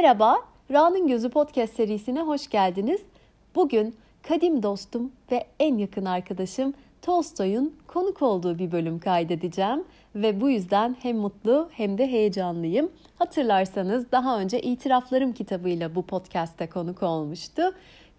Merhaba, Ra'nın Gözü podcast serisine hoş geldiniz. Bugün kadim dostum ve en yakın arkadaşım Tolstoy'un konuk olduğu bir bölüm kaydedeceğim ve bu yüzden hem mutlu hem de heyecanlıyım. Hatırlarsanız daha önce İtiraflarım kitabıyla bu podcast'te konuk olmuştu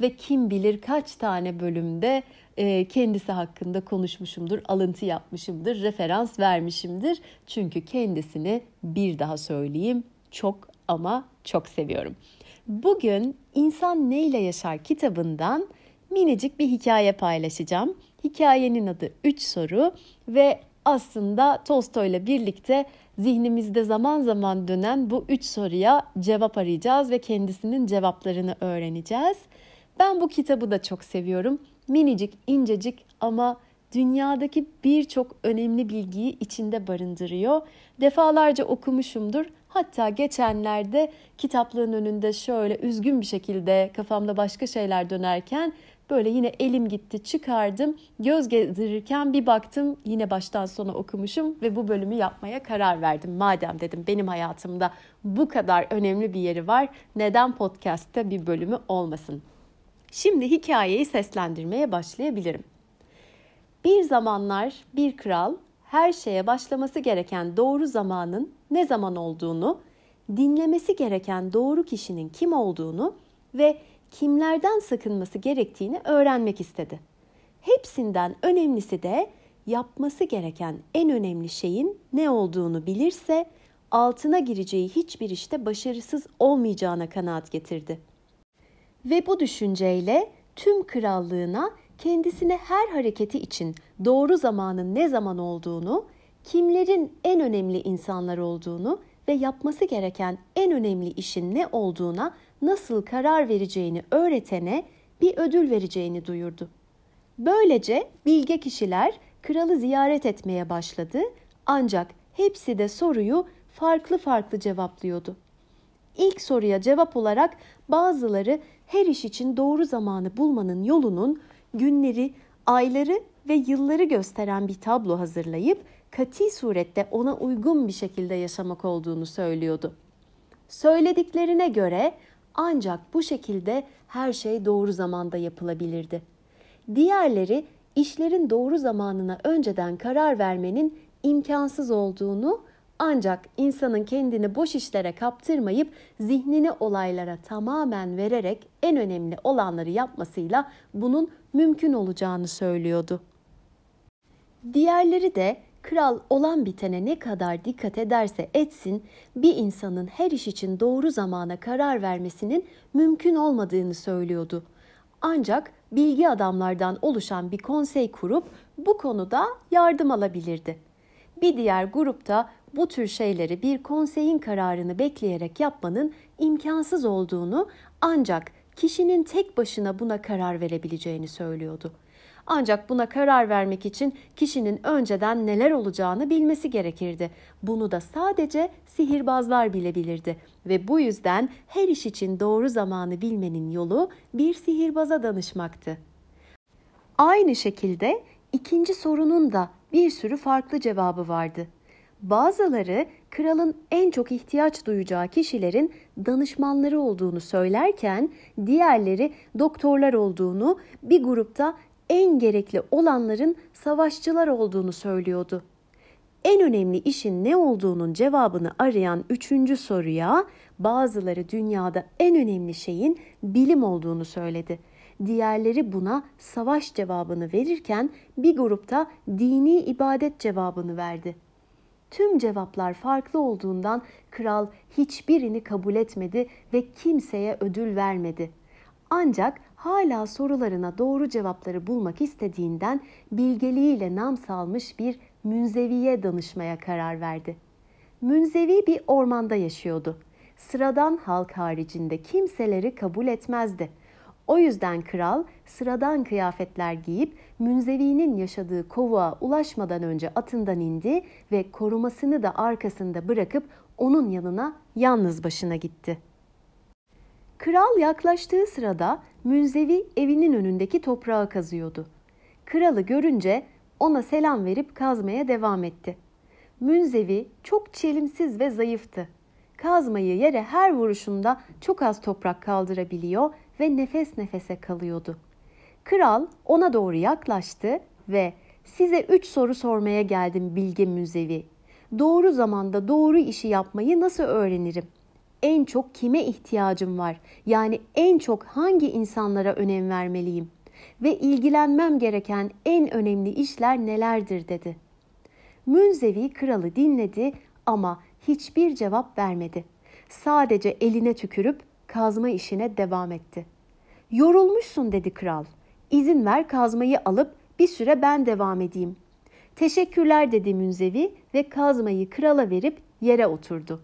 ve kim bilir kaç tane bölümde e, kendisi hakkında konuşmuşumdur, alıntı yapmışımdır, referans vermişimdir. Çünkü kendisini bir daha söyleyeyim çok ama çok seviyorum. Bugün İnsan Neyle Yaşar kitabından minicik bir hikaye paylaşacağım. Hikayenin adı 3 soru ve aslında Tolstoy'la birlikte zihnimizde zaman zaman dönen bu üç soruya cevap arayacağız ve kendisinin cevaplarını öğreneceğiz. Ben bu kitabı da çok seviyorum. Minicik, incecik ama dünyadaki birçok önemli bilgiyi içinde barındırıyor. Defalarca okumuşumdur. Hatta geçenlerde kitaplığın önünde şöyle üzgün bir şekilde kafamda başka şeyler dönerken böyle yine elim gitti çıkardım. Göz gezdirirken bir baktım yine baştan sona okumuşum ve bu bölümü yapmaya karar verdim. Madem dedim benim hayatımda bu kadar önemli bir yeri var neden podcast'te bir bölümü olmasın? Şimdi hikayeyi seslendirmeye başlayabilirim. Bir zamanlar bir kral her şeye başlaması gereken doğru zamanın ne zaman olduğunu, dinlemesi gereken doğru kişinin kim olduğunu ve kimlerden sakınması gerektiğini öğrenmek istedi. Hepsinden önemlisi de yapması gereken en önemli şeyin ne olduğunu bilirse altına gireceği hiçbir işte başarısız olmayacağına kanaat getirdi. Ve bu düşünceyle tüm krallığına kendisine her hareketi için doğru zamanın ne zaman olduğunu, kimlerin en önemli insanlar olduğunu ve yapması gereken en önemli işin ne olduğuna nasıl karar vereceğini öğretene bir ödül vereceğini duyurdu. Böylece bilge kişiler kralı ziyaret etmeye başladı ancak hepsi de soruyu farklı farklı cevaplıyordu. İlk soruya cevap olarak bazıları her iş için doğru zamanı bulmanın yolunun günleri, ayları ve yılları gösteren bir tablo hazırlayıp kati surette ona uygun bir şekilde yaşamak olduğunu söylüyordu. Söylediklerine göre ancak bu şekilde her şey doğru zamanda yapılabilirdi. Diğerleri işlerin doğru zamanına önceden karar vermenin imkansız olduğunu ancak insanın kendini boş işlere kaptırmayıp zihnini olaylara tamamen vererek en önemli olanları yapmasıyla bunun mümkün olacağını söylüyordu. Diğerleri de kral olan bitene ne kadar dikkat ederse etsin bir insanın her iş için doğru zamana karar vermesinin mümkün olmadığını söylüyordu. Ancak bilgi adamlardan oluşan bir konsey kurup bu konuda yardım alabilirdi. Bir diğer grupta bu tür şeyleri bir konseyin kararını bekleyerek yapmanın imkansız olduğunu ancak kişinin tek başına buna karar verebileceğini söylüyordu. Ancak buna karar vermek için kişinin önceden neler olacağını bilmesi gerekirdi. Bunu da sadece sihirbazlar bilebilirdi ve bu yüzden her iş için doğru zamanı bilmenin yolu bir sihirbaza danışmaktı. Aynı şekilde ikinci sorunun da bir sürü farklı cevabı vardı. Bazıları kralın en çok ihtiyaç duyacağı kişilerin danışmanları olduğunu söylerken diğerleri doktorlar olduğunu, bir grupta en gerekli olanların savaşçılar olduğunu söylüyordu. En önemli işin ne olduğunun cevabını arayan üçüncü soruya bazıları dünyada en önemli şeyin bilim olduğunu söyledi. Diğerleri buna savaş cevabını verirken bir grupta dini ibadet cevabını verdi.'' Tüm cevaplar farklı olduğundan kral hiçbirini kabul etmedi ve kimseye ödül vermedi. Ancak hala sorularına doğru cevapları bulmak istediğinden bilgeliğiyle nam salmış bir münzeviye danışmaya karar verdi. Münzevi bir ormanda yaşıyordu. Sıradan halk haricinde kimseleri kabul etmezdi. O yüzden kral sıradan kıyafetler giyip Münzevi'nin yaşadığı kovuğa ulaşmadan önce atından indi ve korumasını da arkasında bırakıp onun yanına yalnız başına gitti. Kral yaklaştığı sırada Münzevi evinin önündeki toprağı kazıyordu. Kralı görünce ona selam verip kazmaya devam etti. Münzevi çok çelimsiz ve zayıftı. kazmayı yere her vuruşunda çok az toprak kaldırabiliyor ve nefes nefese kalıyordu. Kral ona doğru yaklaştı ve size üç soru sormaya geldim bilge müzevi. Doğru zamanda doğru işi yapmayı nasıl öğrenirim? En çok kime ihtiyacım var? Yani en çok hangi insanlara önem vermeliyim? Ve ilgilenmem gereken en önemli işler nelerdir dedi. Münzevi kralı dinledi ama hiçbir cevap vermedi. Sadece eline tükürüp kazma işine devam etti. Yorulmuşsun dedi kral. İzin ver kazmayı alıp bir süre ben devam edeyim. Teşekkürler dedi Münzevi ve kazmayı krala verip yere oturdu.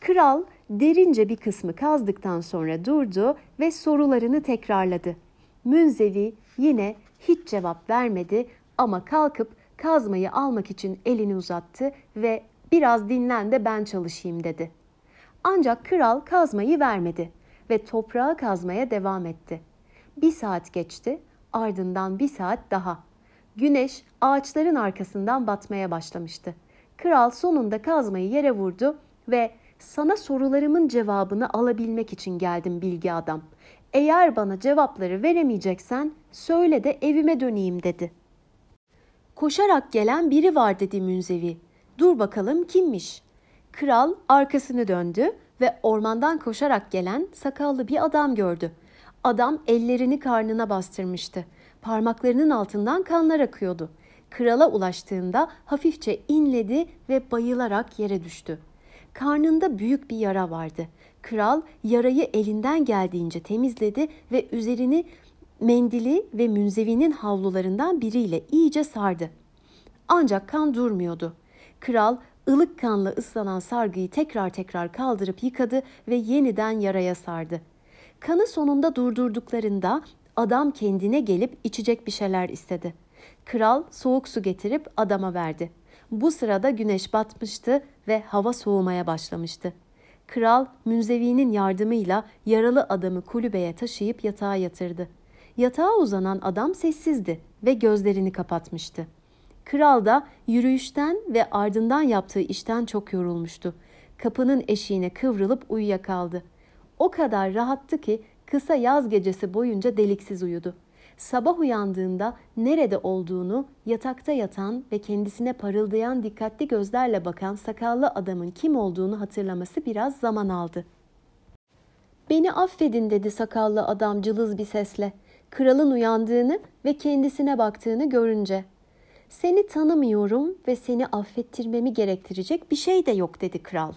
Kral derince bir kısmı kazdıktan sonra durdu ve sorularını tekrarladı. Münzevi yine hiç cevap vermedi ama kalkıp kazmayı almak için elini uzattı ve biraz dinlen de ben çalışayım dedi. Ancak kral kazmayı vermedi ve toprağı kazmaya devam etti. Bir saat geçti, ardından bir saat daha. Güneş ağaçların arkasından batmaya başlamıştı. Kral sonunda kazmayı yere vurdu ve sana sorularımın cevabını alabilmek için geldim bilgi adam. Eğer bana cevapları veremeyeceksen söyle de evime döneyim dedi. Koşarak gelen biri var dedi Münzevi. Dur bakalım kimmiş? Kral arkasını döndü ve ormandan koşarak gelen sakallı bir adam gördü. Adam ellerini karnına bastırmıştı. Parmaklarının altından kanlar akıyordu. Krala ulaştığında hafifçe inledi ve bayılarak yere düştü. Karnında büyük bir yara vardı. Kral yarayı elinden geldiğince temizledi ve üzerini mendili ve münzevinin havlularından biriyle iyice sardı. Ancak kan durmuyordu. Kral ılık kanla ıslanan sargıyı tekrar tekrar kaldırıp yıkadı ve yeniden yaraya sardı. Kanı sonunda durdurduklarında adam kendine gelip içecek bir şeyler istedi. Kral soğuk su getirip adama verdi. Bu sırada güneş batmıştı ve hava soğumaya başlamıştı. Kral Münzevi'nin yardımıyla yaralı adamı kulübeye taşıyıp yatağa yatırdı. Yatağa uzanan adam sessizdi ve gözlerini kapatmıştı. Kral da yürüyüşten ve ardından yaptığı işten çok yorulmuştu. Kapının eşiğine kıvrılıp uyuyakaldı. O kadar rahattı ki kısa yaz gecesi boyunca deliksiz uyudu. Sabah uyandığında nerede olduğunu yatakta yatan ve kendisine parıldayan dikkatli gözlerle bakan sakallı adamın kim olduğunu hatırlaması biraz zaman aldı. Beni affedin dedi sakallı adam cılız bir sesle. Kralın uyandığını ve kendisine baktığını görünce. Seni tanımıyorum ve seni affettirmemi gerektirecek bir şey de yok dedi kral.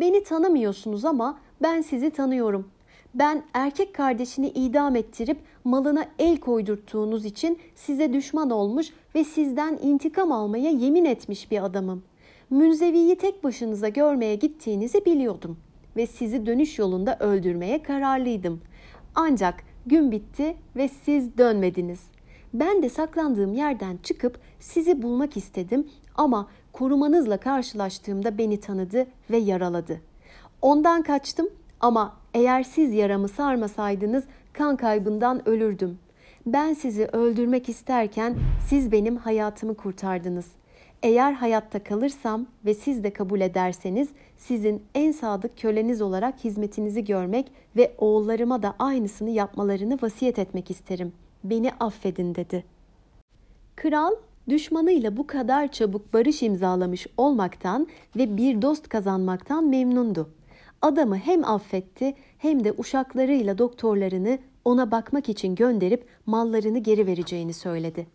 Beni tanımıyorsunuz ama ben sizi tanıyorum. Ben erkek kardeşini idam ettirip malına el koydurttuğunuz için size düşman olmuş ve sizden intikam almaya yemin etmiş bir adamım. Münzeviyi tek başınıza görmeye gittiğinizi biliyordum ve sizi dönüş yolunda öldürmeye kararlıydım. Ancak gün bitti ve siz dönmediniz. Ben de saklandığım yerden çıkıp sizi bulmak istedim ama korumanızla karşılaştığımda beni tanıdı ve yaraladı. Ondan kaçtım ama eğer siz yaramı sarmasaydınız kan kaybından ölürdüm. Ben sizi öldürmek isterken siz benim hayatımı kurtardınız. Eğer hayatta kalırsam ve siz de kabul ederseniz sizin en sadık köleniz olarak hizmetinizi görmek ve oğullarıma da aynısını yapmalarını vasiyet etmek isterim. Beni affedin dedi. Kral düşmanıyla bu kadar çabuk barış imzalamış olmaktan ve bir dost kazanmaktan memnundu. Adamı hem affetti hem de uşaklarıyla doktorlarını ona bakmak için gönderip mallarını geri vereceğini söyledi.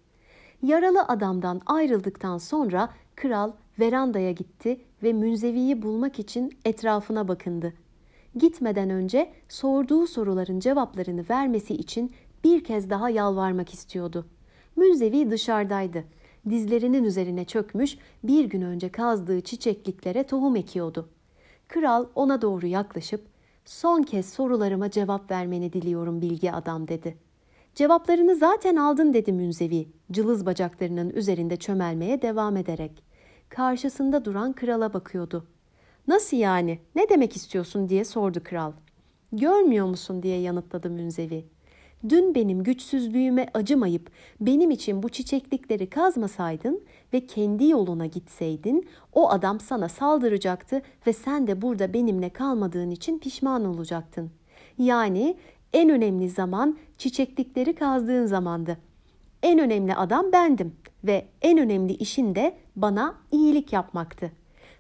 Yaralı adamdan ayrıldıktan sonra kral verandaya gitti ve Münzevi'yi bulmak için etrafına bakındı. Gitmeden önce sorduğu soruların cevaplarını vermesi için bir kez daha yalvarmak istiyordu. Münzevi dışarıdaydı. Dizlerinin üzerine çökmüş bir gün önce kazdığı çiçekliklere tohum ekiyordu. Kral ona doğru yaklaşıp son kez sorularıma cevap vermeni diliyorum bilgi adam dedi. Cevaplarını zaten aldın dedi Münzevi, cılız bacaklarının üzerinde çömelmeye devam ederek. Karşısında duran krala bakıyordu. Nasıl yani? Ne demek istiyorsun diye sordu kral. Görmüyor musun diye yanıtladı Münzevi. Dün benim güçsüzlüğüme acımayıp benim için bu çiçeklikleri kazmasaydın ve kendi yoluna gitseydin o adam sana saldıracaktı ve sen de burada benimle kalmadığın için pişman olacaktın. Yani en önemli zaman çiçeklikleri kazdığın zamandı. En önemli adam bendim ve en önemli işin de bana iyilik yapmaktı.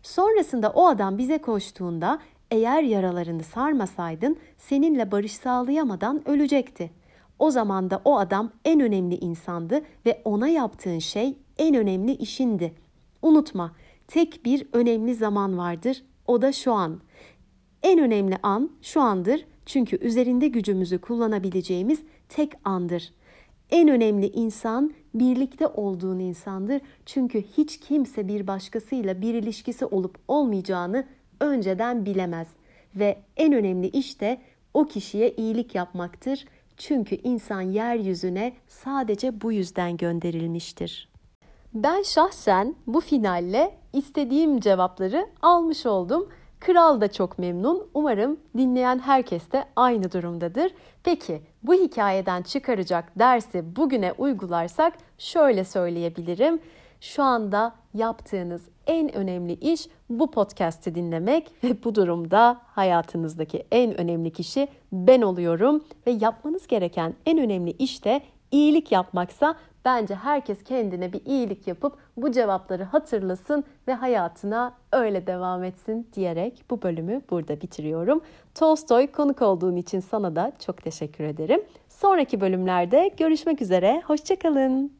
Sonrasında o adam bize koştuğunda eğer yaralarını sarmasaydın seninle barış sağlayamadan ölecekti. O zaman da o adam en önemli insandı ve ona yaptığın şey en önemli işindi. Unutma, tek bir önemli zaman vardır. O da şu an. En önemli an şu andır. Çünkü üzerinde gücümüzü kullanabileceğimiz tek andır. En önemli insan birlikte olduğun insandır. Çünkü hiç kimse bir başkasıyla bir ilişkisi olup olmayacağını önceden bilemez. Ve en önemli iş de o kişiye iyilik yapmaktır. Çünkü insan yeryüzüne sadece bu yüzden gönderilmiştir. Ben şahsen bu finalle istediğim cevapları almış oldum. Kral da çok memnun. Umarım dinleyen herkes de aynı durumdadır. Peki bu hikayeden çıkaracak dersi bugüne uygularsak şöyle söyleyebilirim. Şu anda yaptığınız en önemli iş bu podcast'i dinlemek ve bu durumda hayatınızdaki en önemli kişi ben oluyorum ve yapmanız gereken en önemli iş de iyilik yapmaksa bence herkes kendine bir iyilik yapıp bu cevapları hatırlasın ve hayatına öyle devam etsin diyerek bu bölümü burada bitiriyorum. Tolstoy konuk olduğun için sana da çok teşekkür ederim. Sonraki bölümlerde görüşmek üzere. Hoşçakalın.